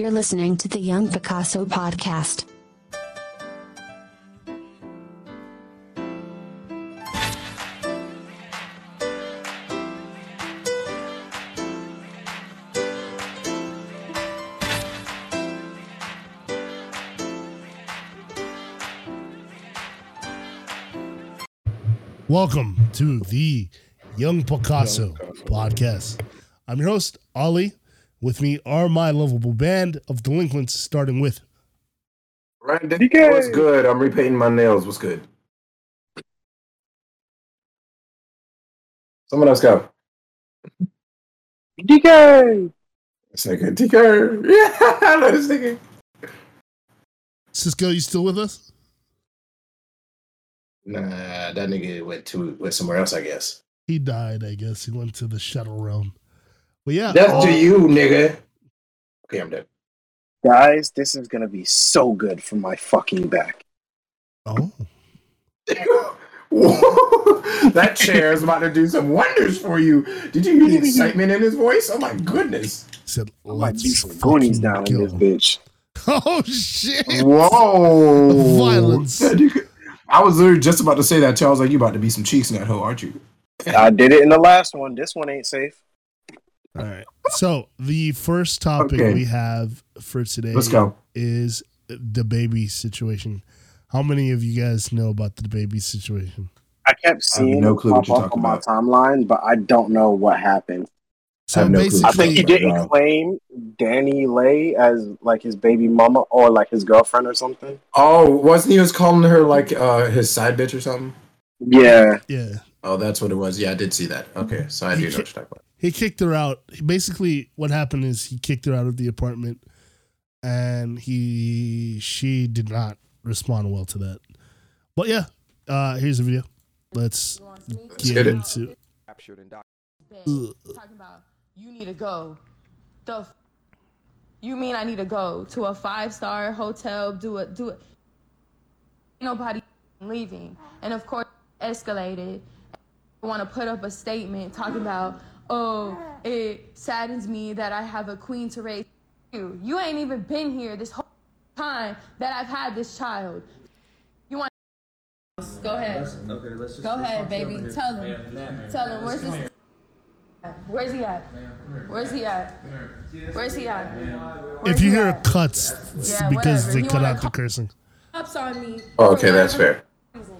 You're listening to the Young Picasso podcast. Welcome to the Young Picasso podcast. I'm your host, Ollie. With me are my lovable band of delinquents, starting with Brandon, DK. what's good? I'm repainting my nails. What's good? Someone else go. DK. Second, TK. Yeah, I know this nigga. Cisco. You still with us? Nah, that nigga went to went somewhere else. I guess. He died, I guess. He went to the shuttle realm. But yeah, That's to oh. you, nigga. Okay, I'm dead. Guys, this is gonna be so good for my fucking back. Oh, that chair is about to do some wonders for you. Did you hear the excitement in his voice? Oh my goodness. he said, I might let's do some goonies fucking down in this bitch. Oh shit! Whoa. Violence. I was literally just about to say that. too. I was like, you about to be some cheeks in that hoe, aren't you? I did it in the last one. This one ain't safe. All right. So the first topic Okay. we have for today Let's go. is DaBaby situation. How many of you guys know about DaBaby situation? I kept seeing no it clue what pop you're up talking on my about. timeline, but I don't know what happened. So have no basically, I think he didn't wow. claim Dani Leigh as like his baby mama or like his girlfriend or something. Oh, wasn't he was calling her like uh his side bitch or something? Yeah, yeah, Oh, that's what it was. Yeah, I did see that. Okay, so I do know what you're talking about. He kicked her out. Basically, what happened is he kicked her out of the apartment, and he she did not respond well to that. But yeah, uh here's the video. Let's get get into. captured and doc- talking about you need to go. The f- you mean I need to go to a five star hotel? Do it. Do it. Nobody leaving, and of course escalated. Want to put up a statement talking about oh it saddens me that I have a queen to raise. You you ain't even been here this whole time that I've had this child. You want? To go ahead. Okay, let's just Go ahead, baby. Tell him. Tell him. Where's this? Where's he at? Where's he at? Where's he at? Where's If you he hear at? cuts, it's Yeah, because whatever. they You cut out the cursing. Ups on me. Oh, okay, that's fair. reason.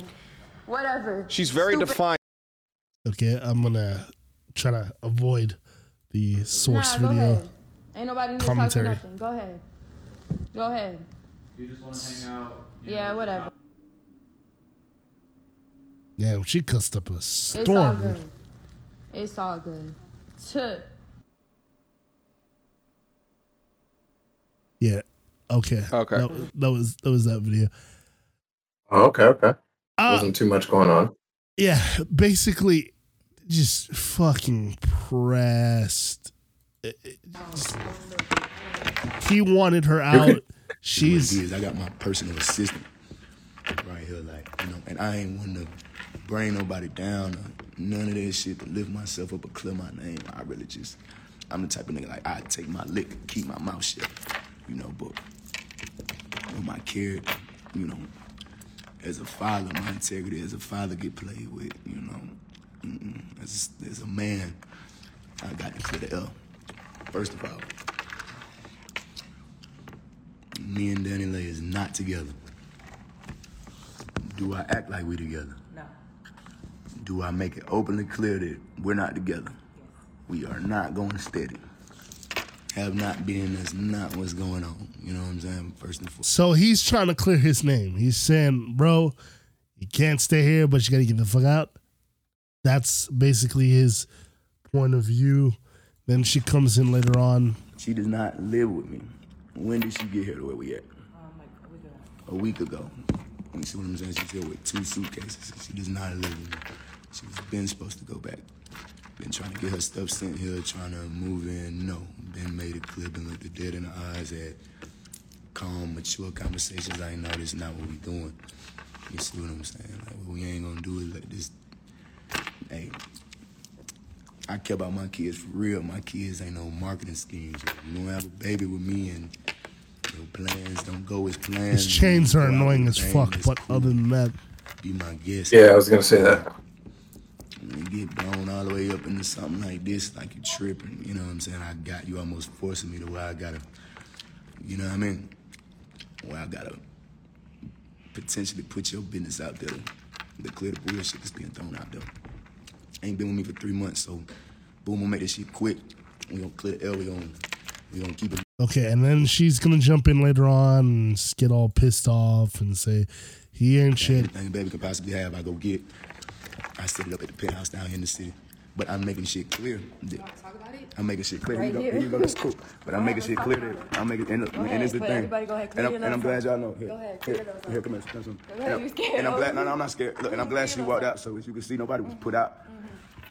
Whatever. She's very Stupid. defined. Okay, I'm gonna try to avoid the source Nah, go video. ahead. Ain't nobody need to commentary. talk nothing. Go ahead. Go ahead. You just want to hang out. Yeah, know, whatever. Yeah, she cussed up a storm. It's all storm. good. It's all good. Tuh. Yeah. Okay. Okay. That, was- that was that was that video. Oh, okay, okay. Uh, Wasn't too much going on. yeah, basically, just fucking pressed. It- it just- He wanted her out. See what She's it is. I got my personal assistant right here, like you know, and I ain't want to bring nobody down or none of that shit to lift myself up or clear my name. I really just, I'm the type of nigga like I take my lick, and keep my mouth shut, you know. But you know, my character, you know, as a father, my integrity as a father get played with, you know. Mm-mm. As, as a man, I got to clear the L. First of all, me and Dani Leigh is not together. Do I act like we together? No. Do I make it openly clear that we're not together? We are not going steady. Have not been, that's not what's going on. You know what I'm saying? First and foremost. so he's trying to clear his name. He's saying, "Bro, you can't stay here, but you got to get the fuck out." That's basically his point of view. Then she comes in later on. She does not live with me. When did she get here to where we at? a week ago. You see what I'm saying? She's here with two suitcases. She does not live with me. She was been supposed to go back. Been trying to get her stuff sent here, trying to move in. No. Been made a clip and looked her dead in the eyes, at calm, mature conversations. I know this is not what we're doing. You see what I'm saying? Like, what we ain't gonna do is let this. Hey, I care about my kids for real. My kids ain't no marketing schemes. You don't have a baby with me and your plans don't go as planned. His chains are annoying as fuck, but cool. other than that, be my guest. Yeah, I was gonna say that. You get blown all the way up into something like this, like you tripping, you know what I'm saying? I got you almost forcing me to where I gotta, you know what I mean? Where I gotta potentially put your business out there to clear the bullshit that's being thrown out there. Ain't been with me for three months, so boom, we'll make this shit quick. We gonna clear the L, we gonna, we gonna keep it okay. And then she's gonna jump in later on and get all pissed off and say he ain't shit. Everything a baby could possibly have, I go get. I set it up at the penthouse down here in the city. But I'm making shit clear. that- Talk about it. I'm making shit clear. Right here, you go. That's cool. But I'm making shit clear. That I'm making, and, and ahead, it's the thing. go ahead, clear and, I'm, and I'm glad y'all know. Here, Go ahead, here, clear your nose here, come here, come here. And I'm- And I'm glad. No, no, I'm not scared. Look, and I'm glad she walked out. So as you can see, nobody was put out.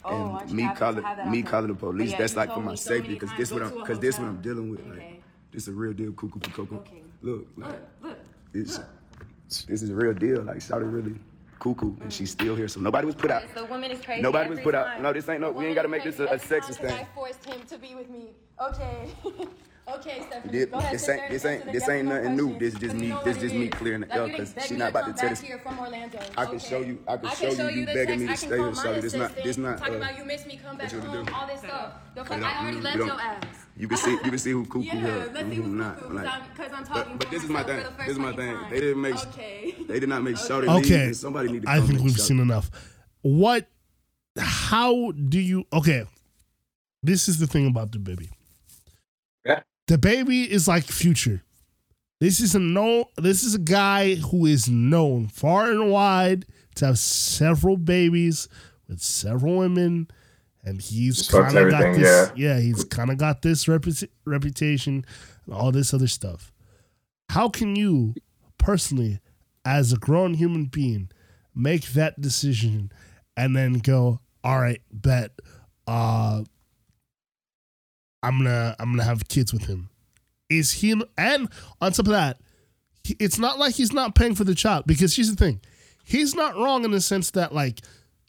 Oh, And me calling me calling the police. that's like for my safety because this what I'm because this what. I'm dealing with. Like this a real deal. Cuckoo for cocoa. Look, like Look, look. this is a real deal. Like Shawty really cuckoo, and she's still here. So nobody was put out. The woman is crazy. Nobody was put out- no, this ain't no- we ain't gotta make this a- a sexist thing. I forced him to be with me. Okay. okay, Stephanie. This, Go ahead, this ain't this ain't this ain't no nothing new. questions, This just me this what just me clearing the Like, air because didn't she beg not me about to to tell back this. here from Orlando. I can show you- I can show you you begging me to stay can here, call Shawty. my This not- assistant, this not, Talking uh, about you miss me, come back what you wanna home, all this stuff. The fuck, You I already left your ass. You can see you can see who cuckoo Yeah, here let's and see who who's not. cuckoo, Like, 'cause I'm- 'cause I'm talking but, but this is my thing. This is my thing. fucking They didn't make time. Okay. they did not make Shawty leave. Okay, and somebody need to come. I think we've seen enough. What? How do you? Okay, this is the thing about the baby. Yeah. DaBaby is like future. This is a no. This is a guy who is known far and wide to have several babies with several women, and he's kind of got this. Yeah, he's kind of got this repu- reputation and all this other stuff. How can you personally, as a grown human being, make that decision and then go, all right, bet, uh, I'm gonna I'm gonna have kids with him. Is he and on top of that, he- it's not like he's not paying for the child because here's the thing, he's not wrong in the sense that like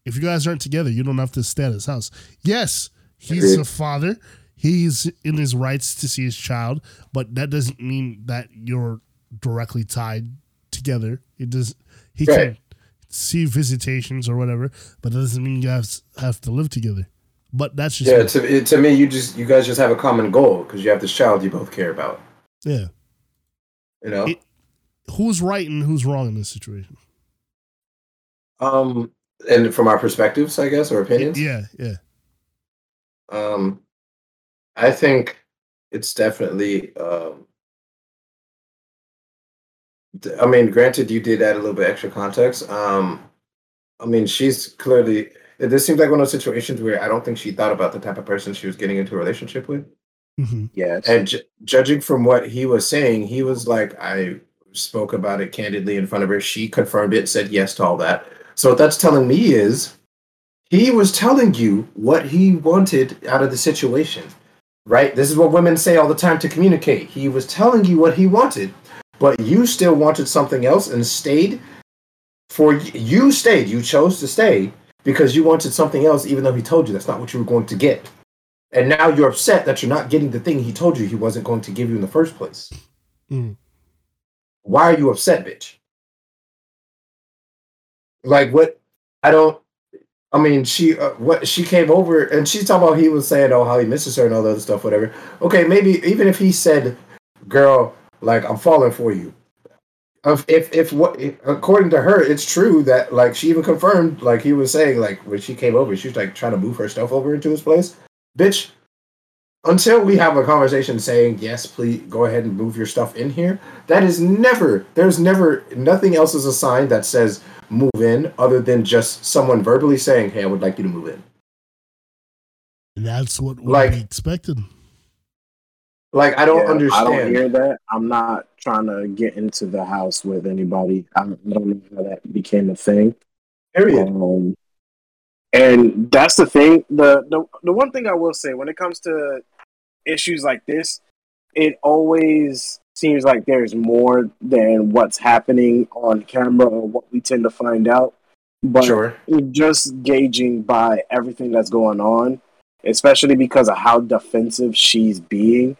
if you guys aren't together, you don't have to stay at his house. Yes, he's a father. He's in his rights to see his child, but that doesn't mean that you're directly tied together. It does. He Right. can see visitations or whatever, but that doesn't mean you have have to live together. But that's just Yeah, me. to, it, to me, you just you guys just have a common goal because you have this child you both care about. yeah. You know, It- Who's right and who's wrong in this situation? um, and from our perspectives, I guess, or opinions. Yeah, yeah. Um, I think it's definitely. Um, I mean, granted, you did add a little bit extra context. Um, I mean, she's clearly. This seems like one of those situations where I don't think she thought about the type of person she was getting into a relationship with. hmm Yes. And ju- judging from what he was saying, he was like, I spoke about it candidly in front of her. She confirmed it, said yes to all that. So what that's telling me is he was telling you what he wanted out of the situation, right? This is what women say all the time to communicate. He was telling you what he wanted, but you still wanted something else and stayed for you stayed. You chose to stay because you wanted something else, even though he told you that's not what you were going to get. And now you're upset that you're not getting the thing he told you he wasn't going to give you in the first place. Mm. Why are you upset, bitch? Like what? I don't. I mean, she uh, what she came over and she's talking about he was saying oh how he misses her and all the other stuff, whatever. Okay, maybe even if he said, "Girl, like I'm falling for you." If if, if what according to her, it's true that like she even confirmed, like he was saying, like when she came over, she was like trying to move her stuff over into his place. Bitch, until we have a conversation saying yes, please go ahead and move your stuff in here. That is never. There's never nothing else is a sign that says move in other than just someone verbally saying, "Hey, I would like you to move in." And that's what would Like- be expected. Like I don't Yeah, understand. I don't hear that. I'm not trying to get into the house with anybody. I don't, know how that became a thing. Period. Um, and that's the thing. The, the the one thing I will say when it comes to issues like this, it always seems like there's more than what's happening on camera or what we tend to find out. But Sure. just gauging by everything that's going on, especially because of how defensive she's being,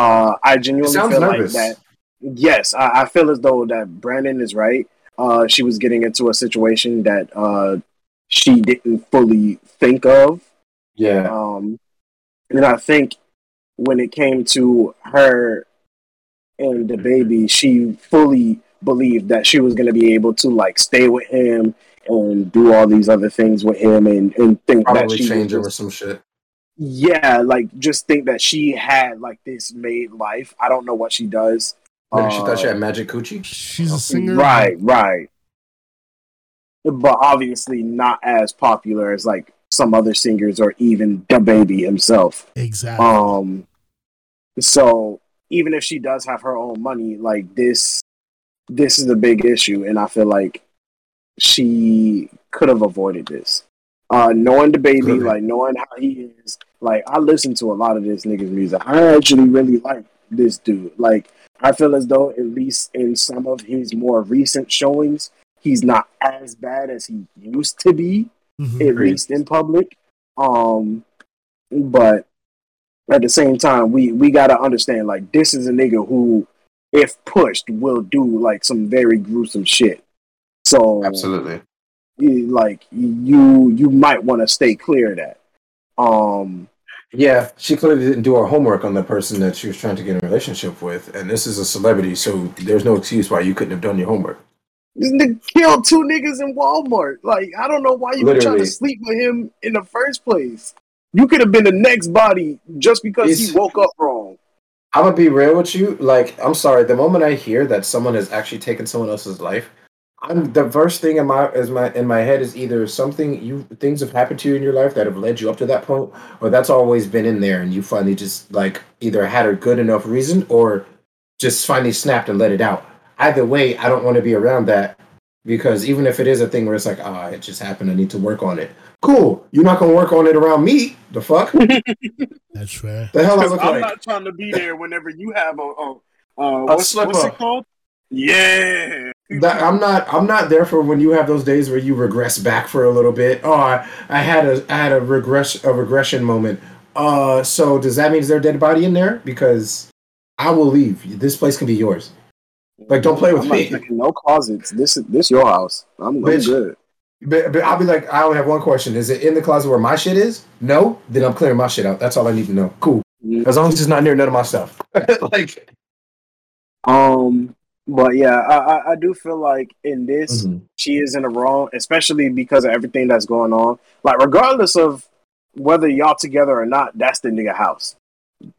uh, I genuinely feel nervous. like that. yes, I, I feel as though that Brandon is right. Uh, she was getting into a situation that uh, she didn't fully think of. Yeah. Um, and I think when it came to her and the baby, she fully believed that she was going to be able to like stay with him and do all these other things with him and, and think that Probably she change him or some shit. Yeah, like just think that she had like this made life. I don't know what she does. Maybe she thought she Uh, had magic coochie. She's a singer. Right, right. But obviously not as popular as like some other singers or even DaBaby himself. Exactly. Um so even if she does have her own money, like this this is a big issue and I feel like she could have avoided this. Uh knowing DaBaby, Could've. like knowing how he is, like I listen to a lot of this nigga's music. I actually really like this dude. Like I feel as though at least in some of his more recent showings, he's not as bad as he used to be Mhm. at Agreed. least in public. Um, but at the same time, we we gotta understand like this is a nigga who, if pushed, will do like some very gruesome shit. So Absolutely. Like you you might want to stay clear of that. Um, Yeah, she clearly didn't do her homework on the person that she was trying to get in a relationship with, and this is a celebrity, so there's no excuse why you couldn't have done your homework. this nigga killed two niggas in Walmart. Like I don't know why you were trying to sleep with him in the first place. You could have been the next body just because He's- he woke up wrong. I'm gonna be real with you. Like, I'm sorry. The moment I hear that someone has actually taken someone else's life, I'm the first thing in my is my in my head is either something you things have happened to you in your life that have led you up to that point, or that's always been in there, and you finally just like either had a good enough reason or just finally snapped and let it out. Either way, I don't want to be around that because even if it is a thing where it's like, ah, it just happened, I need to work on it. Cool, you're not gonna work on it around me. The fuck? That's fair. the hell I Because look I'm like? not trying to be there whenever you have a, a, uh, A what's, slip what's up. it called? Yeah. That, I'm not. I'm not there for when you have those days where you regress back for a little bit. Oh, I, I had a I had a regress a regression moment. Uh, so does that mean there's a dead body in there? Because I will leave. This place can be yours. Like, don't play with I'm me. checking no closets. This is this your house. I'm, I'm Bitch. good. But, but I'll be like, I only have one question. Is it in the closet where my shit is? No. Then I'm clearing my shit out. That's all I need to know. Cool. As long as it's not near none of my stuff. like, Um, but yeah, I, I do feel like in this Mhm. she is in the wrong, especially because of everything that's going on. Like regardless of whether y'all together or not, that's the nigga house.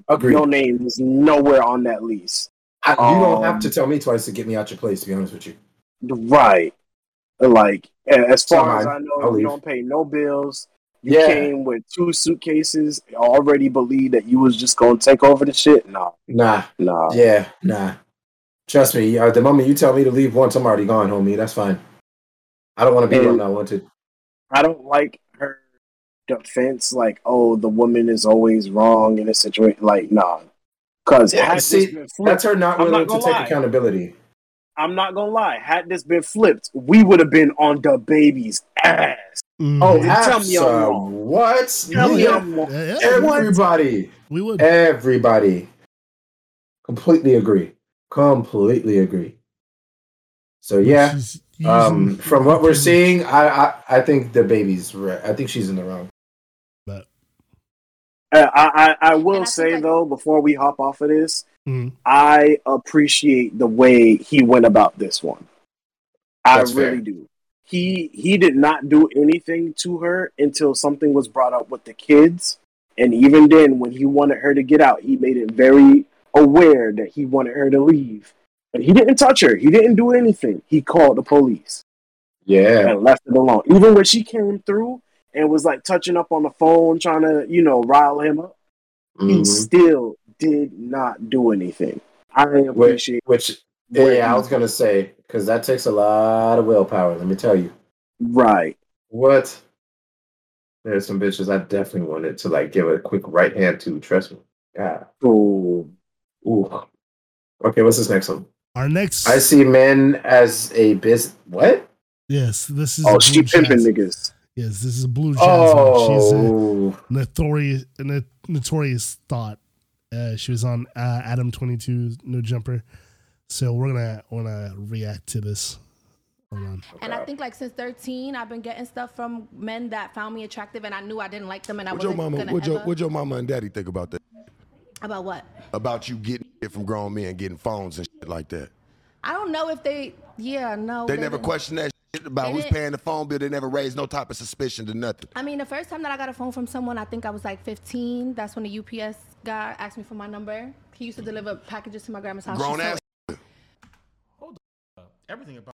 agreed. Your name is nowhere on that lease. I, you don't have um, to tell me twice to get me out your place. To be honest with you. Right. Like as far as I know, I'll you leave. don't pay no bills. You Yeah. came with two suitcases. Already believed that you was just gonna take over the shit. No, Nah. nah. Yeah, nah. Trust me. Uh, the moment you tell me to leave once, I'm already gone, homie. That's fine. I don't want to be where I'm not wanted. I don't like her defense. Like, oh, the woman is always wrong in a situation. Like, nah. Because Yeah, had see, That's flipped, her not willing not to take lie. accountability. I'm not gonna lie. Had this been flipped, we would have been on the baby's ass. Mhm. Oh, tell me I'm wrong. What? Tell me Yeah. I'm wrong. Yeah, yeah, Everybody. we would. Everybody. Completely agree. Completely agree. So yeah, um, from what we're seeing, I, I I think DaBaby's right. I think she's in the wrong. But Uh, I, I, I will I say think, like- though, before we hop off of this, Mhm. I appreciate the way he went about this one. I That's fair. really do. He he did not do anything to her until something was brought up with the kids, and even then, when he wanted her to get out, he made it very aware that he wanted her to leave. And he didn't touch her. He didn't do anything. He called the police Yeah. and left it alone. Even when she came through and was like touching up on the phone, trying to you know rile him up he Mhm. still did not do anything. I Which, appreciate which where yeah, I was gonna say because that takes a lot of willpower. Let me tell you. right. What? There's some bitches I definitely wanted to like give a quick right hand to. Trust me. Yeah. So Ooh. Okay, what's this next one? our next. I see men as a biz. What? Yes, this is. oh, she pimping niggas. Yes, this is a Blu Jasmine. She's a Oh, notorious, a notorious thought. Uh, she was on uh, Adam Twenty Two No Jumper. So we're gonna wanna react to this. Hold on. And I think like since 13, I've been getting stuff from men that found me attractive, and I knew I didn't like them, and I What your wasn't mama? gonna What your ever. what your mama and daddy think about that? About what? About you getting it from grown men, getting phones and shit like that. I don't know if they. Yeah, no. They never didn't. question that shit about They who's didn't- paying the phone bill. They never raised no type of suspicion to nothing. I mean, the first time that I got a phone from someone, I think I was like 15. That's when the UPS guy asked me for my number. He used to deliver packages to my grandma's house. Grown She ass. sold- Everything about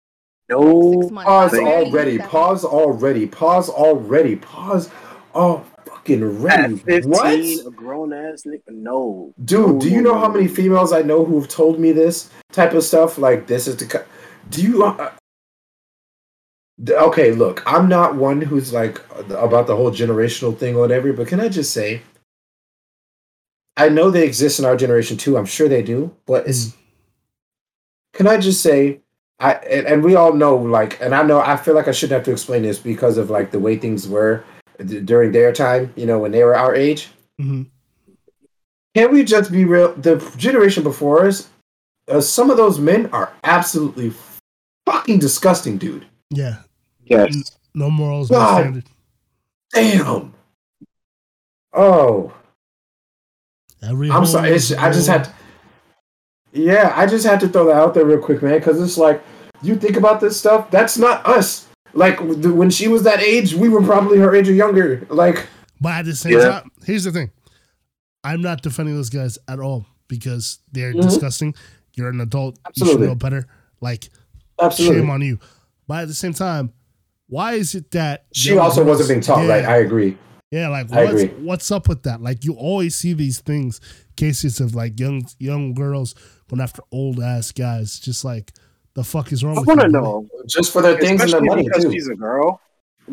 No. Six months. Pause I barely already. Pause already. Pause already. Pause. Oh, fucking At 15, What? a grown ass nigga. No. Dude, No, do you no, know no, how many females I know who've told me this type of stuff? Like, this is the. ki- Do you. Uh, uh okay, look, I'm not one who's like uh, about the whole generational thing or whatever, but can I just say. I know they exist in our generation too. I'm sure they do, but it's. Mm. Can I just say, I and, and we all know like, and I know I feel like I shouldn't have to explain this because of like the way things were d- during their time. You know, when they were our age. hmm Can we just be real? The generation before us, uh, some of those men are absolutely fucking disgusting, dude. Yeah. Yes. No morals, no God. standard. Damn. Oh, Every I'm sorry. It's, I just had. To, yeah, I just had to throw that out there real quick, man, because it's like you think about this stuff. That's not us. Like when she was that age, we were probably her age or younger. Like, But at the same Yeah. time, here's the thing. I'm not defending those guys at all because they're Mhm. disgusting. You're an adult. You Absolutely. should know better. Like, absolutely. shame on you. But at the same time, why is it that she also girls- wasn't being taught yeah, right. I agree. yeah, like I what's agree. what's up with that? Like you always see these things, cases of like young young girls going after old ass guys. Just like the fuck is wrong I with want to you? know. Just for their things and their money because too. she's a girl.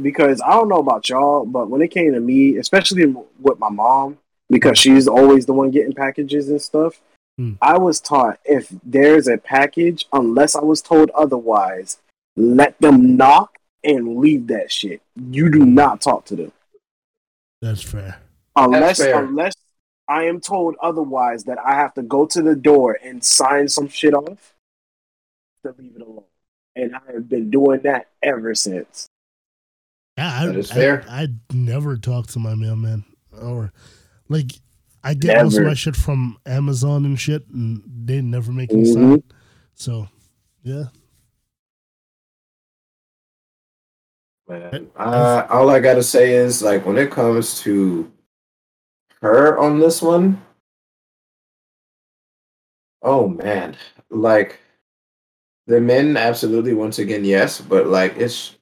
Because I don't know about y'all, but when it came to me, especially with my mom, because she's always the one getting packages and stuff, Hmm. I was taught if there's a package, unless I was told otherwise, let them knock and leave that shit. You do not talk to them That's fair. unless fair. unless I am told otherwise that I have to go to the door and sign some shit off to leave it alone. And I have been doing that ever since. Yeah, I, That is I- fair. I, never talk to my mailman or like I get most of my shit from Amazon and shit, and they never make me Mhm. sign. So yeah, Man, uh, all I gotta say is like when it comes to her on this one, oh man, like the men absolutely once again yes, but like it's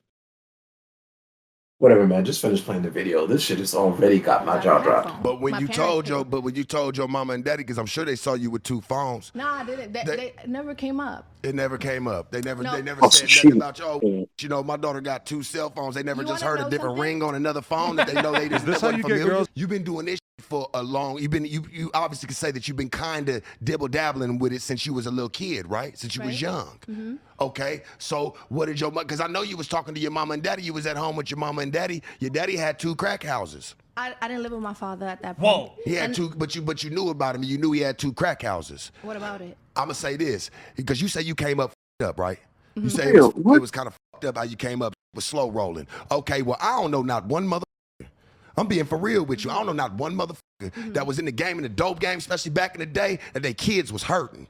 whatever, man. Just finish playing the video. This shit has already got my jaw dropped. But when My you told your, but when you told your mama and daddy, because I'm sure they saw you with two phones, Nah, I didn't. They, They- they, never came up. it never came up. They never, No. they never Oh, said shoot. nothing about you. Oh, you know, my daughter got two cell phones. They never You just heard a different something? ring on another phone that they know they just This how wasn't you get girls? You've been doing this shit for a long. You've been you you obviously can say that you've been kind of dibble dabbling with it since you was a little kid, right? Since you was young. Mm-hmm. Okay, so what did your mom? Because I know you was talking to your mama and daddy. You was at home with your mama and daddy. Your daddy had two crack houses. I, I didn't live with my father at that point. Whoa. He had And two, but you but you knew about him. You knew he had two crack houses. What about it? I'm gonna say this because you say you came up up, right? Mm-hmm. You say it was, was kind of up how you came up with slow rolling. Okay, well I don't know not one mother. I'm being for real with you. I don't know not one motherfucker Mm-hmm. that was in the game in the dope game, especially back in the day, that their kids was hurting.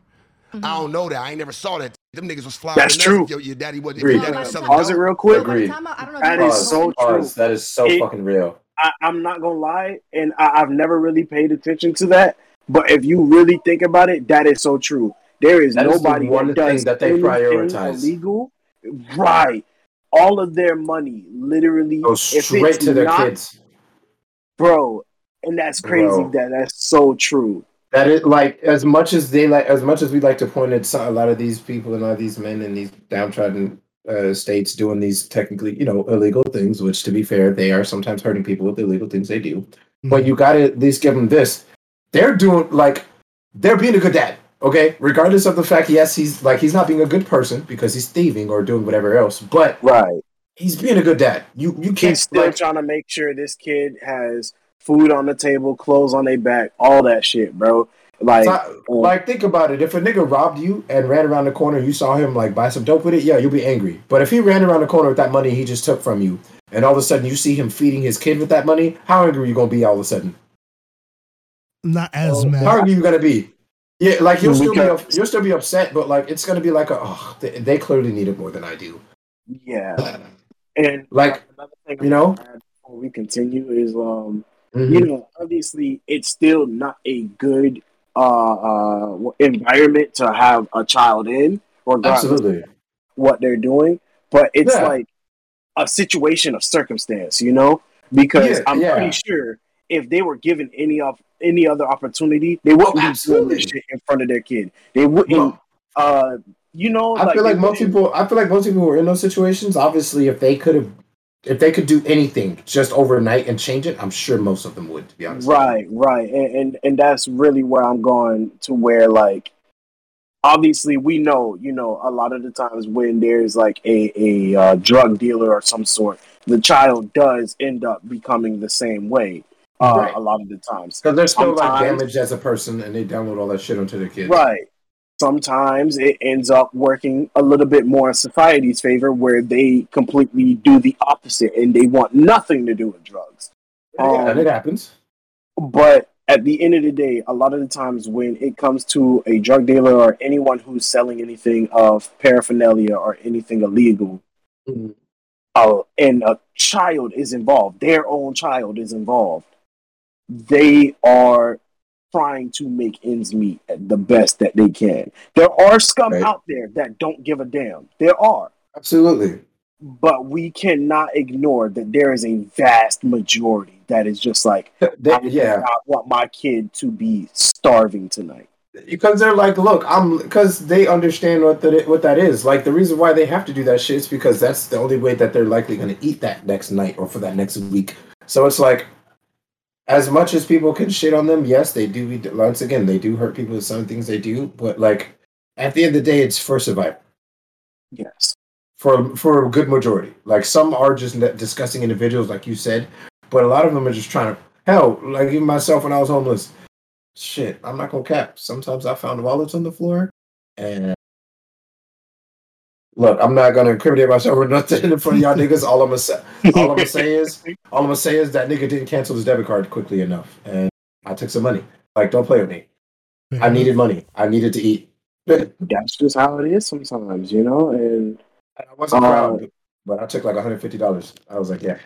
Mm-hmm. I don't know that. I ain't never saw that. Them niggas was flying. That's true. If your, your daddy was, if your daddy was selling Pause it real quick. Agreed. By I, I don't know. That you is know, Pause, so true. pause. That is so It- fucking real. I, I'm not gonna lie, and I, I've never really paid attention to that. But if you really think about it, that is so true. There is That is the nobody one that thing does that they prioritize. illegal, right? All of their money, literally, Go if straight it's to their not, kids. Bro. And that's crazy. Bro. That that's so true. That is like as much as they like, as much as we like to point at a lot of these people and a lot of these men in these downtrodden uh, states doing these technically, you know, illegal things. Which, to be fair, they are sometimes hurting people with the illegal things they do. But you got to at least give them this. They're doing like they're being a good dad. Okay, regardless of the fact, yes, he's like he's not being a good person because he's thieving or doing whatever else. But Right. He's being a good dad. You you can't He's still like, trying to make sure this kid has food on the table, clothes on their back, all that shit, bro. Like, So- um, like think about it. If a nigga robbed you and ran around the corner, you saw him like buy some dope with it. Yeah, you'll be angry. But if he ran around the corner with that money he just took from you, and all of a sudden you see him feeding his kid with that money, how angry are you gonna be all of a sudden? Not as oh, mad. How mad. angry you gonna be? Yeah, like you'll still be up, you'll still be upset, but like it's gonna be like a oh, they, they clearly need it more than I do. yeah. And Like another thing you know, before we continue is um Mhm. you know obviously it's still not a good uh uh environment to have a child in regardless what they're doing but it's Yeah. like a situation of circumstance you know because Yeah, i'm yeah. pretty sure if they were given any of any other opportunity they wouldn't be doing this shit in front of their kid they wouldn't uh you know I feel like most people. I feel like most people who are in those situations. Obviously, if they could have, if they could do anything just overnight and change it, I'm sure most of them would. To be honest, Right, right, and, and and that's really where I'm going to where like obviously we know you know a lot of the times when there's like a a uh, drug dealer or some sort, the child does end up becoming the same way. Uh, Right. A lot of the times, because they're still like damaged as a person, and they download all that shit onto their kids. right. Sometimes it ends up working a little bit more in society's favor, where they completely do the opposite and they want nothing to do with drugs. Yeah, Um, and it happens. But at the end of the day, a lot of the times when it comes to a drug dealer or anyone who's selling anything of paraphernalia or anything illegal, Mhm. uh, and a child is involved, their own child is involved, they are trying to make ends meet at the best that they can. There are scum Right. out there that don't give a damn. There are. Absolutely. But we cannot ignore that there is a vast majority that is just like, They- I yeah, do not want my kid to be starving tonight. because they're like, look, I'm because they understand what that what that is. Like the reason why they have to do that shit is because that's the only way that they're likely going to eat that next night or for that next week. So it's like, as much as people can shit on them, yes, they do. Once again, they do hurt people with some things they do, but like at the end of the day, it's for survival. Yes. for for a good majority. Like some are just disgusting individuals, like you said, but a lot of them are just trying to hell. Like even myself when I was homeless, shit. I'm not gonna cap. Sometimes I found wallets on the floor, and look, I'm not gonna incriminate myself or nothing in front of y'all niggas. All I'm gonna say, all I'm gonna say is, all I'm gonna say is that nigga didn't cancel his debit card quickly enough, and I took some money. Like, don't play with me. I needed money. I needed to eat. That's just how it is sometimes, you know? And I wasn't Uh, proud, but I took like 150 dollars. I was like, yeah.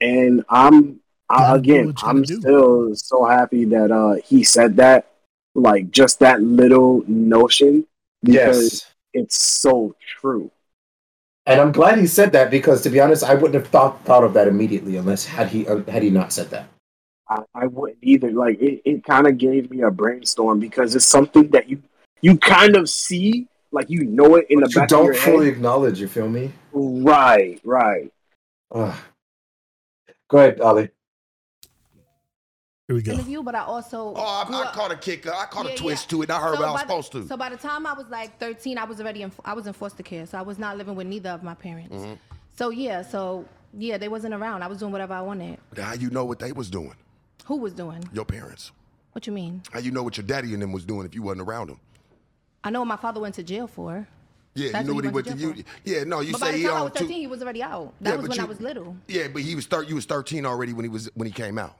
and I'm I, again, I'm gotta do. still so happy that uh he said that. Like just that little notion because Yes. It's so true. And I'm glad he said that because, to be honest, I wouldn't have thought thought of that immediately unless had he uh, had he not said that. I, I wouldn't either. Like it, it kind of gave me a brainstorm because it's something that you you kind of see, like you know it in But the you back You don't of your fully head. acknowledge. You feel me? Right, right. Ugh. Go ahead, Ali. Here we go. interview, but I also Oh, I, grew I up- caught a kicker. I caught Yeah, a twist yeah. to it. And I heard So what I was by the- supposed to. So by the time I was like 13, I was already in I was in foster care, so I was not living with neither of my parents. Mm-hmm. So yeah, so yeah, they wasn't around. I was doing whatever I wanted. How you know what they was doing? Who was doing? Your parents. What you mean? How you know what your daddy and them was doing if you wasn't around them? I know what my father went to jail for. Yeah, That's you know what what he he went went to to you. jail Yeah, no, you but by say the he time I was 13, two. he was already out. That Yeah, was when you- I was little. Yeah, but he was thir- You was thirteen already when he was when he came out.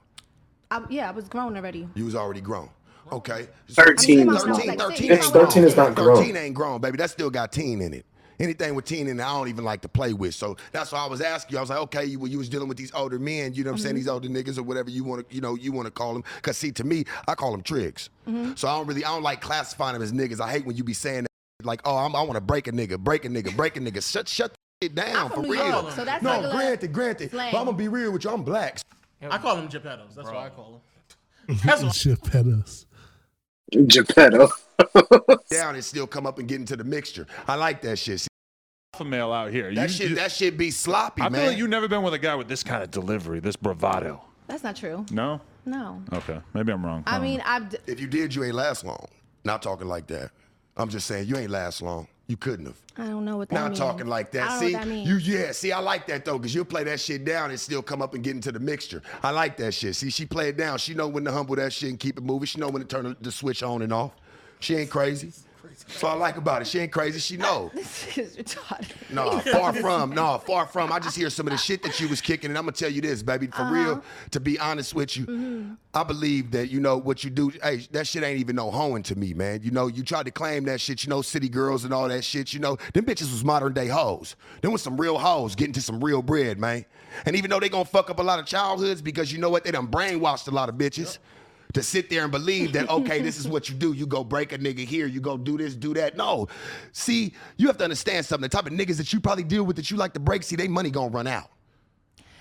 I, yeah, I was grown already. You was already grown. Okay. 13 I mean, is when I was 13, like 13 six, ain't 13 is not grown. 13 ain't grown, baby. That still got teen in it. Anything with teen in it, I don't even like to play with. So that's why I was asking you. I was like, okay, you, when you was dealing with these older men, you know what I'm saying, mm-hmm. these older niggas or whatever you want to, you know, you want to call them. Cause see, to me, I call them tricks. Mm-hmm. So I don't really, I don't like classifying them as niggas. I hate when you be saying that, like, oh, I'm, I want to break a nigga, break a nigga, break a nigga. Shut, shut it down I'm for from New real. York, so that's no, regular granted, granted. slang. But I'm gonna be real with you. I'm black. I call them Geppettos. That's what I call them. That's what Shit, pedos. Geppetto. Down and still come up and get into the mixture. I like that shit. See, alpha male out here. that You- shit, you- that shit be sloppy, I man. feel like you've never been with a guy with this kind of delivery, this bravado. That's not true. No? No. Okay, maybe I'm wrong. I Um, mean, I've d- If you did, you ain't last long. Not talking like that. I'm just saying you ain't last long. You couldn't have. I don't know what that Not means. talking like that. See, that you yeah. See, I like that though, cause you'll play that shit down and still come up and get into the mixture. I like that shit. See, she play it down. She know when to humble that shit and keep it moving. She know when to turn the switch on and off. She ain't crazy. That's what I like about it. She ain't crazy. She know. This is retarded. No, far from. No, far from. I just hear some of the shit that you was kicking, and I'm gonna tell you this, baby. For Uh-huh. real, to be honest with you, Mm-hmm. I believe that you know what you do. Hey, that shit ain't even no hoeing to me, man. You know, you tried to claim that shit. You know, city girls and all that shit. You know, them bitches was modern day hoes. Them was some real hoes getting to some real bread, man. And even though they gonna fuck up a lot of childhoods because you know what, they done brainwashed a lot of bitches. To sit there and believe that okay, this is what you do. You go break a nigga here. You go do this, do that. No, see, you have to understand something. The type of niggas that you probably deal with that you like to break, see, they money gonna run out.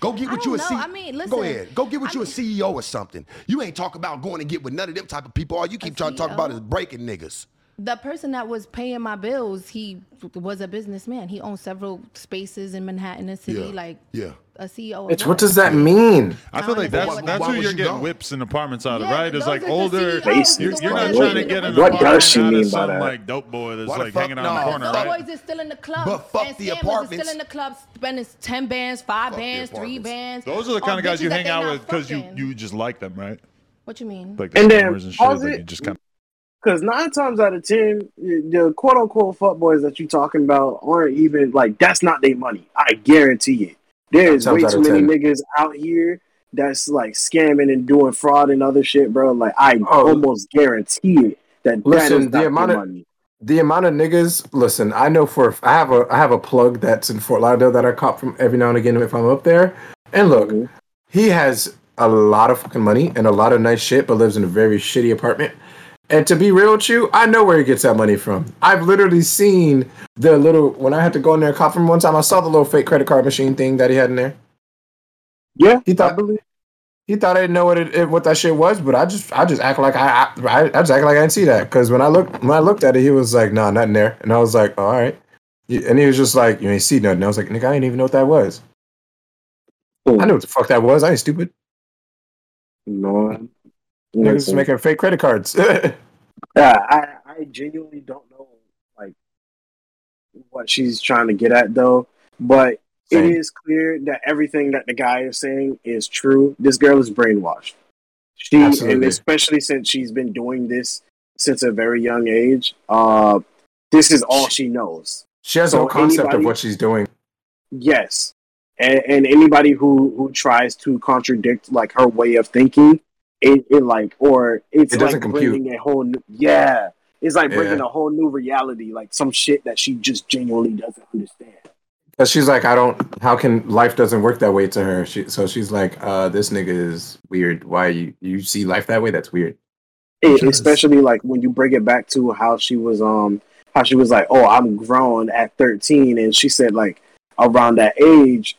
Go get I with you a don't C- know. I mean, listen, Go ahead. Go get with you a CEO or something. You ain't talk about going and get with none of them type of people. All you keep trying to talk about is breaking niggas. The person that was paying my bills, he was a businessman. He owned several spaces in Manhattan, a city, Yeah. like Yeah. a CEO. of Bitch, what what? does that mean? I feel like that's why that's would who you're getting go? whips and apartments out of, Yeah, right? It's like older. CEOs, You're, you're not trying to get in an the What does apartment she out of mean by some that? like dope boy that's like fuck hanging out in the corner, The right? boys is still in the club. But fuck and the scammers apartments. still in the club spending ten bands, five Fuck bands, three bands. Those are the kind of guys you hang out with because you you just like them, right? What you mean? Like the And then, scammers and shit. pause Like it. you just kind Because nine times out of ten, the quote unquote fuckboys that you're talking about aren't even like that's not their money. I guarantee it. There's way too many 10. niggas out here that's like scamming and doing fraud and other shit, bro. Like I Oh. almost guarantee it that that Listen, is the amount their of- money. The amount of niggas, listen, I know for I have a I have a plug that's in Fort Lauderdale that I cop from every now and again if I'm up there. And look, Mhm. he has a lot of fucking money and a lot of nice shit, but lives in a very shitty apartment. And to be real with you, I know where he gets that money from. I've literally seen the little when I had to go in there and cop him one time. I saw the little fake credit card machine thing that he had in there. Yeah, He thought he thought I didn't know what it, it what that shit was, but I just I just act like I I, I just act like I didn't see that because when I looked when I looked at it, he was like, "Nah, nothing there," and I was like, oh, "All right," and he was just like, "You ain't see nothing." I was like, "Nigga, I didn't even know what that was." I knew what the fuck that was. I ain't stupid. No, Niggas making fake credit cards. Yeah, I, I genuinely don't know like what she's trying to get at though. But Same. it is clear that everything that the guy is saying is true. This girl is brainwashed. She and especially since she's been doing this since a very young age, uh this is all she knows. she has So no concept anybody- of what she's doing. Yes. And, and anybody who who tries to contradict like her way of thinking, it, it like or it's It like compute. bringing a whole new, yeah, it's like bringing Yeah. a whole new reality, like some shit that she just genuinely doesn't understand. Because she's like, I don't. How can life doesn't work that way to her? She, so she's like, uh, this nigga is weird. Why you you see life that way? That's weird. It- especially like when you bring it back to how she was um how she was like, oh, I'm grown at 13, and she said like around that age,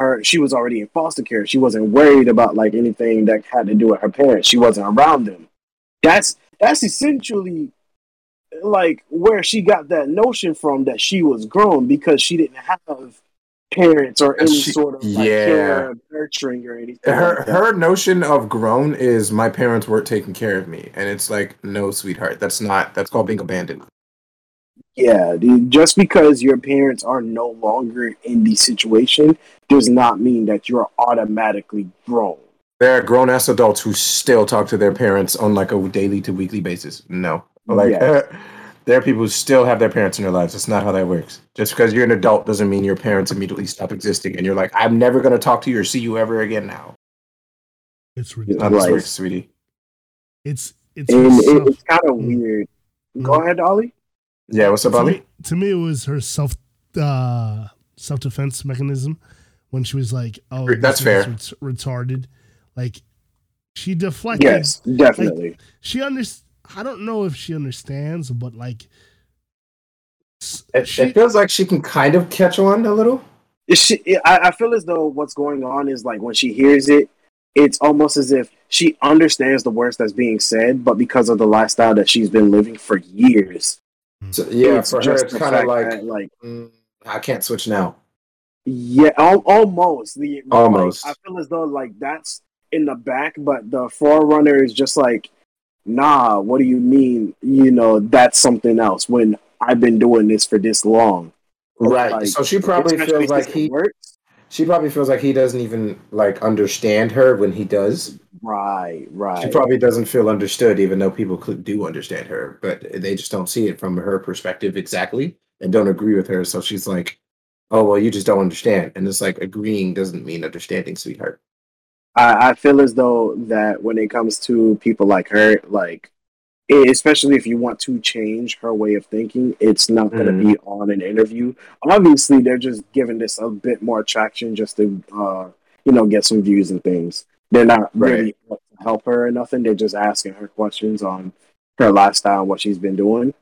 her she was already in foster care. She wasn't worried about like anything that had to do with her parents. She wasn't around them. That's that's essentially like where she got that notion from that she was grown because she didn't have parents or any She- sort of like yeah. care, nurturing or anything. Her like her notion of grown is my parents weren't taking care of me, and it's like, no, sweetheart, that's not. That's called being abandoned. Yeah, dude, just because your parents are no longer in the situation does not mean that you're automatically grown. There are grown ass adults who still talk to their parents on like a daily to weekly basis. No, like Yes. there are people who still have their parents in their lives. That's not how that works. Just because you're an adult doesn't mean your parents immediately stop existing, and you're like, I'm never gonna talk to you or see you ever again now. It's Not ridiculous. how Right. works, sweetie. It's it's And it's kind of Mm. weird. Mm. Go ahead, Ollie. Yeah, what's up, to Ali? me, to me, it was her self uh, self defense mechanism when she was like, "Oh, That's fair. ret- retarded." Like she deflected. Yes, definitely. She under. I don't know if she understands, but like, It, she, it feels like she can kind of catch on a little. It's she, I, I feel as though what's going on is like when she hears it, it's almost as if she understands the words that's being said, but because of the lifestyle that she's been living for years, So, yeah, it's for her, it's kind of like, that, like mm, I can't switch now. Yeah, al- almost. The like, Almost. I feel as though like that's in the back, but the forerunner is just like, nah. What do you mean? You know, that's something else. When I've been doing this for this long. Right. Like, so she probably feels like he works. She probably feels like he doesn't even like understand her when he does. Right, right. She probably doesn't feel understood, even though people do understand her, but they just don't see it from her perspective exactly and don't agree with her. So she's like, "Oh well, you just don't understand," and it's like agreeing doesn't mean understanding, sweetheart. I, I feel as though that when it comes to people like her, like especially if you want to change her way of thinking, it's not going to Mhm. be on an interview. Obviously, they're just giving this a bit more traction just to, uh, you know, get some views and things. They're not really out to help her or nothing. They're just asking her questions on her lifestyle and what she's been doing.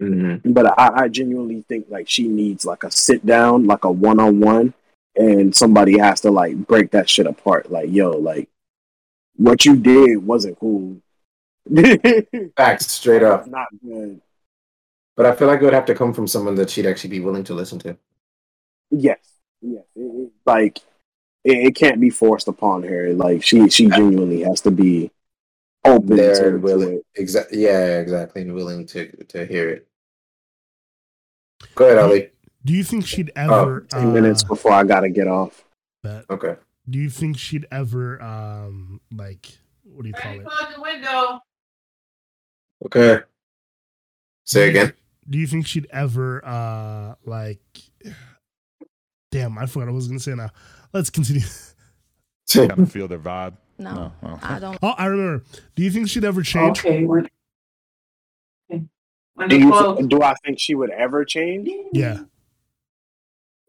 Mm-hmm. But I, I genuinely think like she needs like a sit down, like a one on one, and somebody has to like break that shit apart. Like, yo, like what you did wasn't cool. Facts, straight up. Not good. But I feel like it would have to come from someone that she'd actually be willing to listen to. Yes, yes. It, it- like it, it can't be forced upon her. Like she, she genuinely has to be open There to, and to willing, it. exactly. Yeah, exactly, and willing to to hear it. Go ahead, Ali. Do you think she'd Oh, ever? Ten minutes uh, before I gotta get off. that- Okay. do you think she'd ever, um, like, what do you call it? Close the window. Okay. Say again. Do you think she'd ever, uh, like, damn, I forgot what I was gonna say now. Let's continue. Gotta feel their vibe. No, oh. I don't. Oh, I remember. Do you think she'd ever change? Okay. When, okay. when Do you? Do I think she would ever change? Yeah.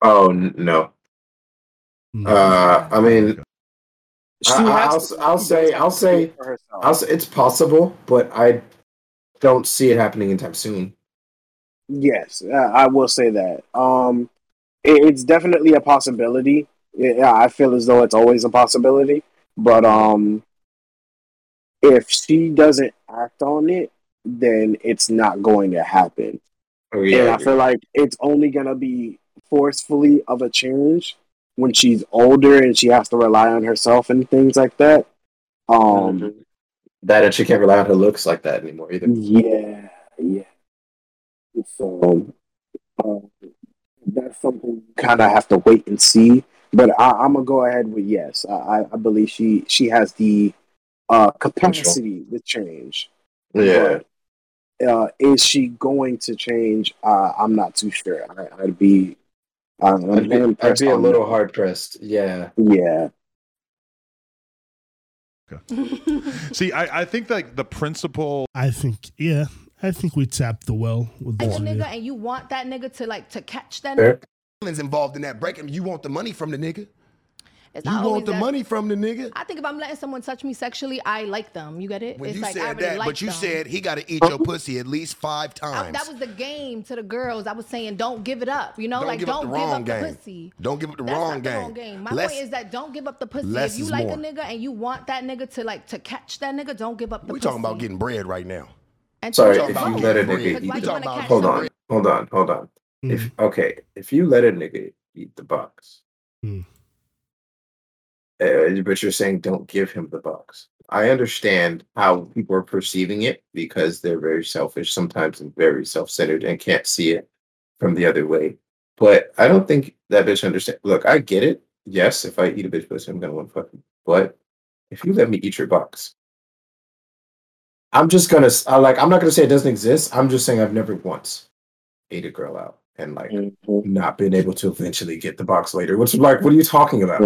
Oh n- no. Uh, I mean, I, I'll, I'll say, I'll say, speak for herself. I'll say, it's possible, but I don't see it happening anytime soon. Yes, I will say that. Um, it, it's definitely a possibility. Yeah, I feel as though it's always a possibility. But um, if she doesn't act on it, then it's not going to happen. Oh and yeah, I feel like it's only gonna be forcefully of a change when she's older and she has to rely on herself and things like that. Um, that and she can't rely on her looks like that anymore either. yeah, yeah. So uh, that's something you kind of have to wait and see. But I, I'm gonna go ahead with yes. I, I- believe she she has the uh, capacity to change. Yeah. But, uh, is she going to change? Uh, I'm not too sure. I, I'd be. I'm, I'd be, I'd be a little hard pressed. Yeah. Yeah. See, I, I think like the principle. I think, yeah, I think we tapped the well with Like this a nigga, and you want that nigga to like to catch that. Fair. Nigga. Feelings involved in that breaking. You want the money from the nigga. It's You not want the that- money from the nigga. I think if I'm letting someone touch me sexually, I like them. You get it? When it's you like I said really that, like but you them. said he got to eat your pussy at least five I- times. that was the game to the girls. I was saying, don't give it up. You know, Don't like give don't the give up game. the pussy. Don't give up the That's wrong not the game. wrong game. My Less- point is that don't give up the pussy. less If you is like more. a nigga and you want that nigga to like to catch that nigga, don't give up the pussy. we pussy. talking about getting bread right now. And Sorry, if you let a nigga eat the wanna box. Hold on, hold on, hold on. If okay, if you let a nigga eat the box, Hmm. Uh, but you're saying don't give him the box. I understand how people are perceiving it because they're very selfish sometimes and very self-centered and can't see it from the other way. But I don't think that bitch understand. Look, I get it. Yes, if I eat a bitch pussy, I'm gonna want to fuck. But if you let me eat your box, I'm just gonna I like. I'm not gonna say it doesn't exist. I'm just saying I've never once ate a girl out and like Mm-hmm. not being able to eventually get the box later. Which like, what are you talking about?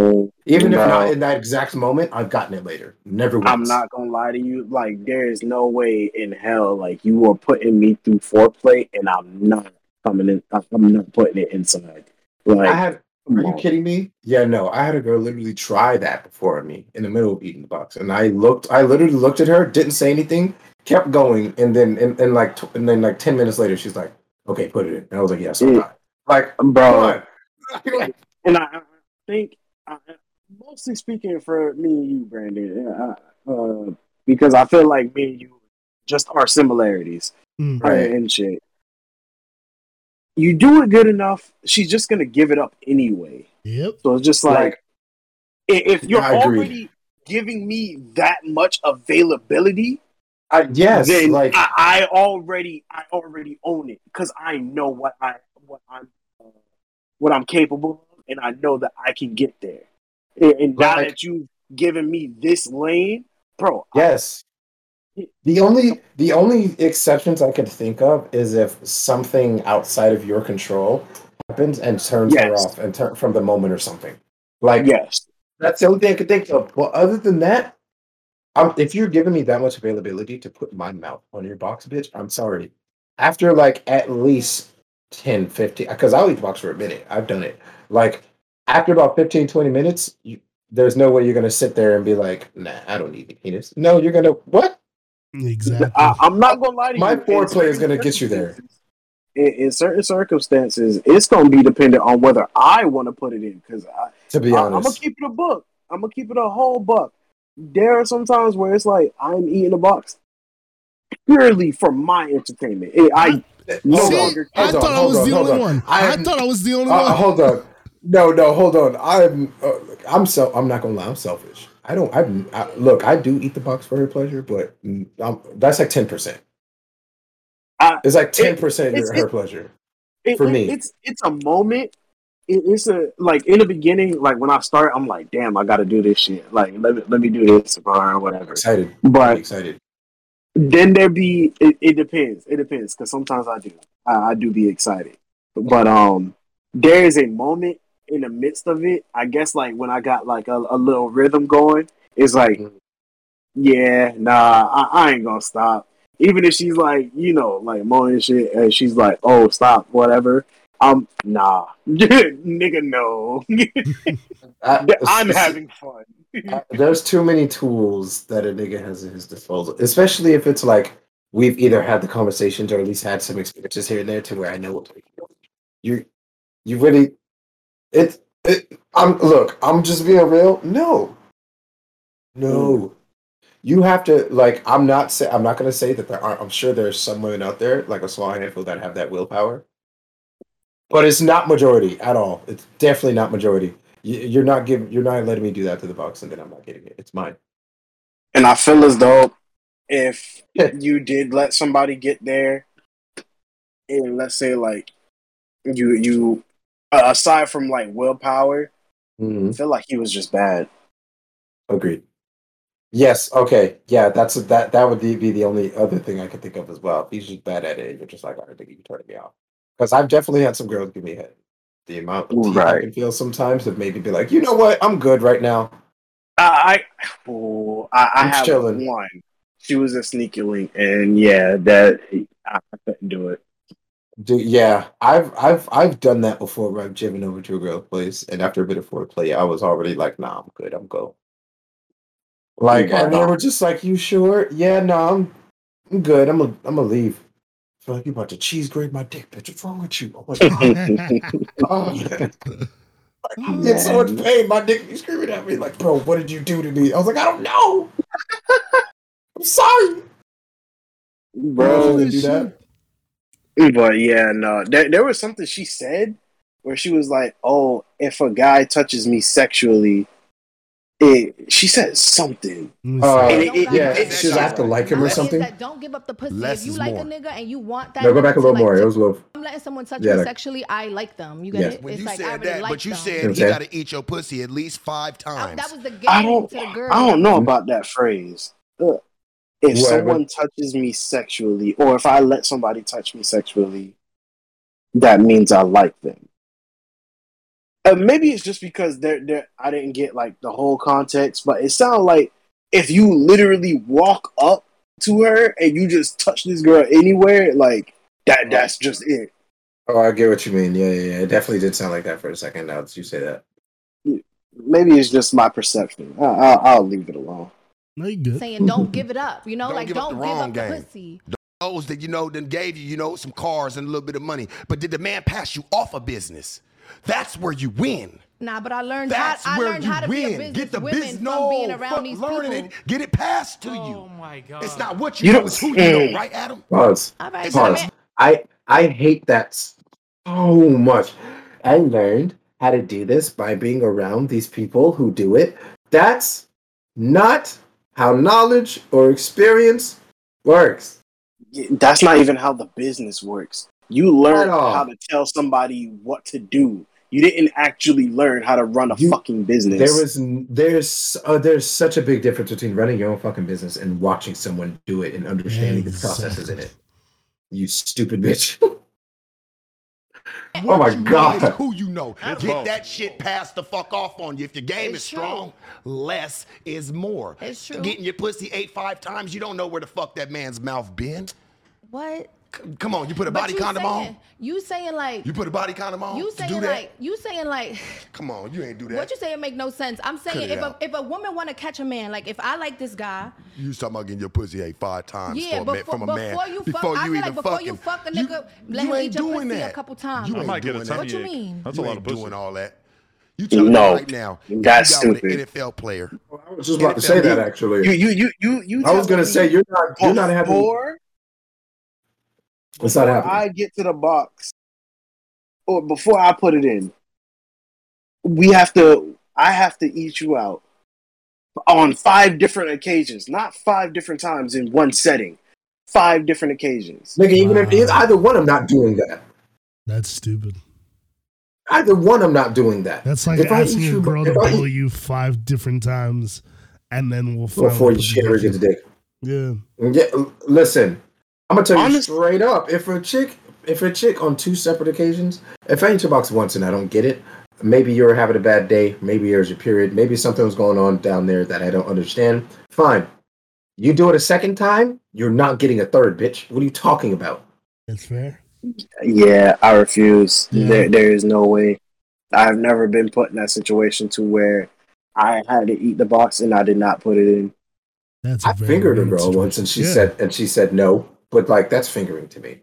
Even if not in that exact moment, I've gotten it later. Never once. I'm not gonna lie to you. Like, there is no way in hell like you are putting me through foreplay, and I'm not coming in. I'm not putting it inside. Like, I had. Are you kidding me? Yeah, no. I had a girl literally try that before me in the middle of eating the box, and I looked. I literally looked at her, didn't say anything, kept going, and then and, and like tw- and then like ten minutes later, she's like, "Okay, put it in." And I was like, "Yes, I'm Yeah. Like, bro. and I, I think, I, mostly speaking for me and you, Brandon, yeah, I, uh, because I feel like me and you just are similarities Mm. Right. and shit. You do it good enough, she's just gonna give it up anyway. Yep. So it's just like, Like, if you're already giving me that much availability, I, yes, then like I, I already I already own it because I know what I what I'm uh, what I'm capable of, and I know that I can get there. And, and now Like- that you've given me this lane, bro, yes. The only the only exceptions I could think of is if something outside of your control happens and turns her off and turn from the moment or something. Like yes, that's the only thing I could think of. Well, other than that, um, if you're giving me that much availability to put my mouth on your box, bitch, I'm sorry. After like at least 10, 15, because I'll eat the box for a minute. I've done it. Like after about 15, 20 minutes, you, there's no way you're gonna sit there and be like, nah, I don't need the penis. No, you're gonna what? Exactly. I, I'm not gonna lie to you. My you. in foreplay is gonna get you there. In, in certain circumstances, it's gonna be dependent on whether I want to put it in. Because To be I, I'm gonna keep it a book. I'm gonna keep it a whole buck. There are some times where it's like I'm eating a box purely for my entertainment. It- I no Hold on, longer I hold on, thought I was on, the only on. one. I I, thought I was the only Uh, one. hold on. No, no, hold on. I'm, uh, I'm so, I'm not gonna lie. I'm selfish. I don't. I'm, I, look. I do eat the box for her pleasure, but mm, I'm, that's like ten percent. It's like ten percent it's- her it- pleasure. it- For it- me. it's it's a moment. It, it's a like in the beginning, like when I start, I'm like, damn, I got to do this shit. Like let me let me do this or whatever. Excited. I'm But excited. then there be it, it depends it depends because sometimes i do I, I do be excited but um there is a moment in the midst of it i guess like when i got like a, a little rhythm going it's like yeah nah I, I ain't gonna stop even if she's like you know like moaning shit and she's like oh stop whatever um nah nigga no I, i'm having fun there's too many tools that a nigga has at his disposal, especially if it's like we've either had the conversations or at least had some experiences here and there to where I know what you you really it it I'm look, I'm just being real. No. No. You have to like I'm not say I'm not gonna say that there aren't I'm sure there's some women out there, like a small handful that have that willpower. But it's not majority at all. It's definitely not majority. You- You're not giving. You're not letting me do that to the box, and then I'm not getting it. It's mine. And I feel as though if you did let somebody get there, and let's say like you you uh, aside from like willpower, Mhm. I feel like he was just bad. Agreed. Yes. Okay. Yeah. That's that. That would be be the only other thing I could think of as well. If he's just bad at it, you're just like, I don't think you're turning me off. Because I've definitely had some girls give me head. The amount of teeth I can feel sometimes that maybe be like, you know what, I'm good right now. I I, ooh, I, I I'm have chilling. one. She was a sneaky link, and yeah, that I couldn't do it. Dude, yeah, I've I've I've done that before where I've driven over to a girl's place and after a bit of foreplay, I was already like, nah, I'm good, I'm go. Like Yeah, and they no. were just like, You sure? Yeah, no, I'm I'm good. I'm gonna I'm gonna leave. I feel like you about to cheese grade my dick, bitch. What's wrong with you? Oh my god. oh, man. I'm in so much pain. My dick be screaming at me like, bro, what did you do to me? I was like, I don't know. I'm sorry. Bro, They do that. But yeah, no, there, there was something she said where she was like, "Oh, if a guy touches me sexually, it." She said something. Uh, And it- it- yeah, it- should I have to like him or something? that don't give up the pussy. Less if you like more. a nigga and you want that, No, go back a little like, more. It was a little. I'm letting someone touch Yeah, me like- sexually. I like them. You Yeah. get it? When It's you like I said that, like but you them. said You he got to eat your pussy at least five times. that was the game I don't. to the girl. I don't know about that phrase. Uh, If What- someone touches me sexually, or if I let somebody touch me sexually, that means I like them. Uh, maybe it's just because they're, they're, I didn't get like the whole context, but it sounded like if you literally walk up to her and you just touch this girl anywhere, like that, that's just it. Oh, I get what you mean. Yeah, yeah, yeah. It definitely did sound like that for a second. Now that you say that. Maybe it's just my perception. I, I'll, I'll leave it alone. No, you good. saying don't give it up. You know, Don't like give up don't the give wrong up the game. pussy. Those that you know then gave you, you know, some cars and a little bit of money. But did the man pass you off a business? That's where you win. Nah, but I learned That's how I where learned you how to be a win. Get the business. No, being around fuck these learning people. it. Get it passed to oh you. Oh my god. It's not what you, You know, don't- it's who you know, right, Adam? Pause. All right, Pause. so I I hate that so much. I learned how to do this by being around these people who do it. That's not how knowledge or experience Works. That's not even how the business works. You learn At all. how to tell somebody what to do. You didn't actually learn how to run a fucking business. There was there's uh, there's such a big difference between running your own fucking business and watching someone do it and understanding the processes in it. You stupid bitch. oh my god. who you know. That's Get both. that shit passed the fuck off on you. If your game It's is strong, less is more. It's true. Getting your pussy ate five times, you don't know where the fuck that man's mouth been. What? C- Come on, you put a But body you condom saying, on. You saying like You put a body condom on you to saying do that. like you saying like Come on, you ain't do that. what you saying make no sense. I'm saying Cut if a out. if a woman want to catch a man, like if I like this guy, You was talking about getting your pussy ate five times yeah, for a man, before, from a man before you fuck, before I you feel even like before fucking. you fuck a You- nigga, let you him ain't eat your doing pussy that. a couple times. You I ain't might get a doing tummy that. What you mean? That's you a lot ain't of pussy. doing all that. You telling No, me right now? you got stupid. an NFL player. I was just about to say that actually. You you you you you. I was gonna say you're not you're not having before What's not before happening? I get to the box, or before I put it in, we have to. I have to eat you out on five different occasions, not five different times in one setting. Five different occasions. Nigga, even if Wow. either one, I'm not doing that. That's stupid. Either one, I'm not doing that. That's like If asking eat a you- girl to if bully eat- you five different times, and then we'll before you put shit the or dick get the dick. Yeah. Yeah, listen, I'm gonna tell you Honest- straight up. If a chick, if a chick on two separate occasions, if I eat your box once and I don't get it, maybe you're having a bad day. Maybe there's your period. Maybe something was going on down there that I don't understand. Fine. You do it a second time, you're not getting a third, bitch. What are you talking about? That's fair. Yeah, I refuse. Yeah. There, there is no way. I've never been put in that situation to where I had to eat the box and I did not put it in. That's a I fingered a weird girl once, and she situation. said, and she said no. But like, that's fingering to me.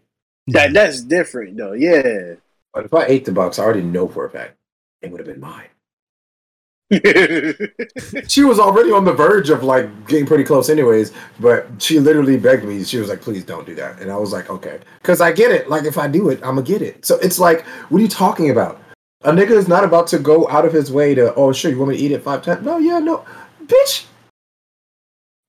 That that's different though. Yeah. But if I ate the box, I already know for a fact it would have been mine. she was already on the verge of like getting pretty close anyways but she literally begged me she was like please don't do that and i was like okay because i get it like if i do it i'm gonna get it so it's like what are you talking about a nigga is not about to go out of his way to oh sure you want me to eat it five times no yeah no bitch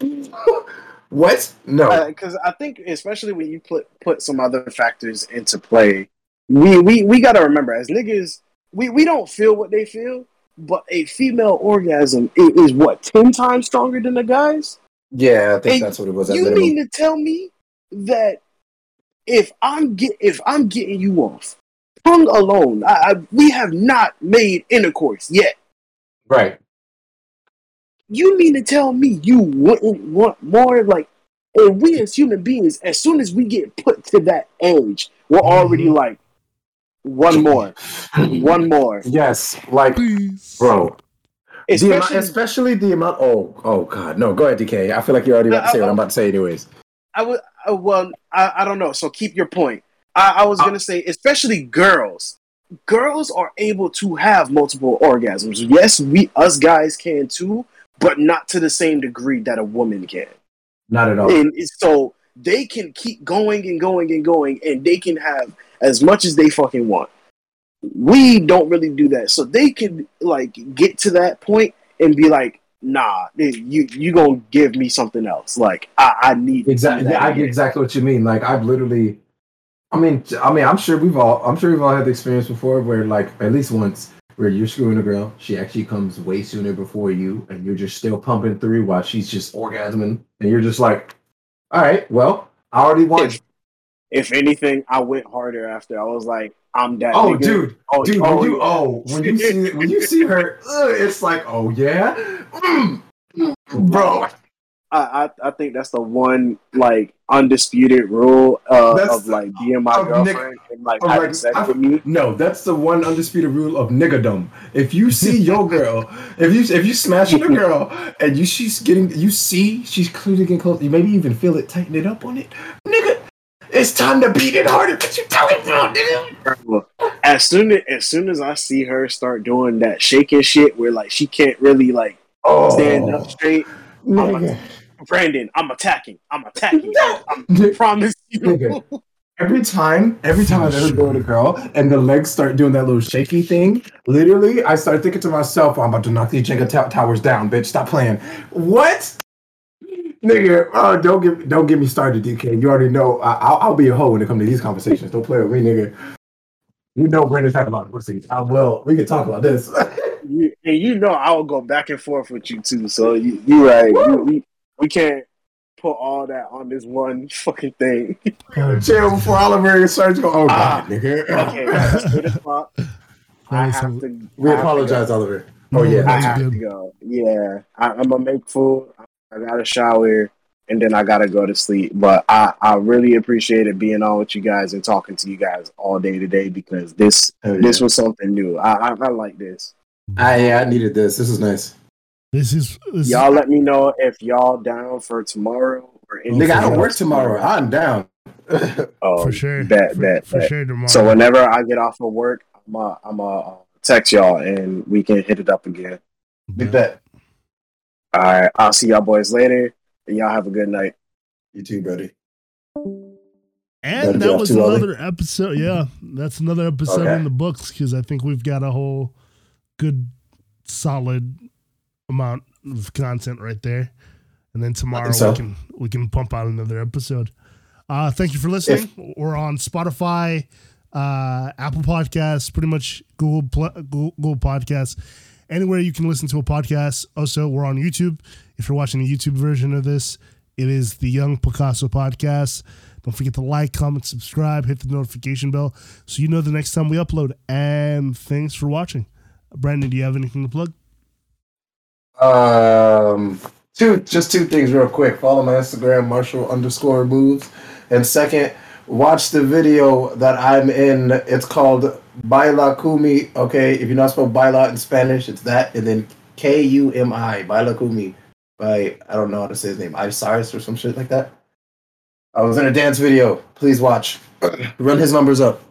what no uh, because I think especially when you put put some other factors into play, we we, we got to remember as niggas, we, we don't feel what they feel, but a female orgasm is what ten times stronger than a guy's. yeah i think And that's what it was You minimum. mean to tell me that if I'm get if I'm getting you off tongue alone, I, I, we have not made intercourse yet. right You mean to tell me you wouldn't want more? Like, and we as human beings, as soon as we get put to that age, we're mm-hmm. already like, one more, one more. yes like Please. bro the amount, Especially, especially the amount. Oh, oh God, no. Go ahead, DK. I feel like you're already about to say what I'm about to say, anyways. I would, I, well, I, I don't know. So keep your point. I, I was uh, gonna say, especially girls. Girls are able to have multiple orgasms. Yes, we us guys can too, but not to the same degree that a woman can. Not at all. and so they can keep going and going and going and they can have as much as they fucking want we don't really do that so they can like get to that point and be like nah you you gonna give me something else like i, I need Exactly. that I get exactly what you mean. Like I've literally. I mean, I mean, I'm sure we've all. I'm sure we've all had the experience before where, like, at least once, where you're screwing a girl, she actually comes way sooner before you, and you're just still pumping through while she's just orgasming, and you're just like, all right, well, I already won. if, if anything i went harder after i was like i'm that Oh, nigga. dude, oh, dude, oh, when you oh when you see when you see her, ugh, it's like, oh yeah, Mm. bro. I, I I think that's the one like undisputed rule uh, of like being my of Nick- and like having like, sex I- with me. No, that's the one undisputed rule of niggadom. If you see your girl, if you if you smashing a girl and you she's getting you see she's clearly getting close, you maybe even feel it tighten it up on it, nigga. It's time to beat it harder. What you talking about, nigga? As soon as, as soon as I see her start doing that shaking shit where like she can't really like Oh, stand up straight, nigga. Brandon, I'm attacking. I'm attacking. I'm Nigga. promise you. Nigga. Every time, every time I've ever been with a girl and the legs start doing that little shaky thing, literally, I start thinking to myself, I'm about to knock these Jenga to- towers down, bitch. Stop playing. What? nigga, uh, don't get don't get me started, DK. You already know I, I'll, I'll be a hoe when it comes to these conversations. Don't play with me, nigga. You know Brandon talking about pussy. I will. We can talk about this. You, and you know I will go back and forth with you too. So you, you right. You, we, we can't put all that on this one fucking thing. Chill before Oliver starts going. Oh Ah, god, nigga. Okay, it's eight o'clock. I have to. We I have to apologize. Oliver. Oh yeah, I have to go. Yeah, I, I'm gonna make food. I gotta shower, and then I gotta go to sleep. But I, I really appreciated being on with you guys and talking to you guys all day today because this Hell this was something new. I, I, I like this. Ah, yeah, I needed this. This is nice. This is this Y'all let me know if y'all down for tomorrow or anything. Nigga, I don't work else tomorrow. I'm down. Oh, For sure. Bet, For- bet, for bet. sure tomorrow. So whenever I get off of work, I'm uh, I'm uh, text y'all and we can hit it up again. We bet. All right, I'll see y'all boys later. And y'all have a good night. You too, buddy. And Gotta that was too early? another episode. Yeah, that's another episode Okay. in the books because I think we've got a whole good, solid amount of content right there. And then tomorrow so. we can we can pump out another episode. Uh, thank you for listening. We're on Spotify, uh, Apple Podcasts, pretty much Google Pl- Google, Google Podcasts, anywhere you can listen to a podcast. Also, we're on YouTube. If you're watching the YouTube version of this, it is the Young Picasso Podcast. Don't forget to like, comment, subscribe, hit the notification bell so you know the next time we upload. And thanks for watching. Brandon, do you have anything to plug? Um, two, just two things real quick. Follow my Instagram, Marshall underscore moves, and second, watch the video that I'm in. It's called Baila Kumi. Okay, if you're not spell Baila in Spanish, it's that, and then K U M I Baila Kumi by I don't know how to say his name, Cyrus or some shit like that. I was in a dance video. Please watch. Run his numbers up.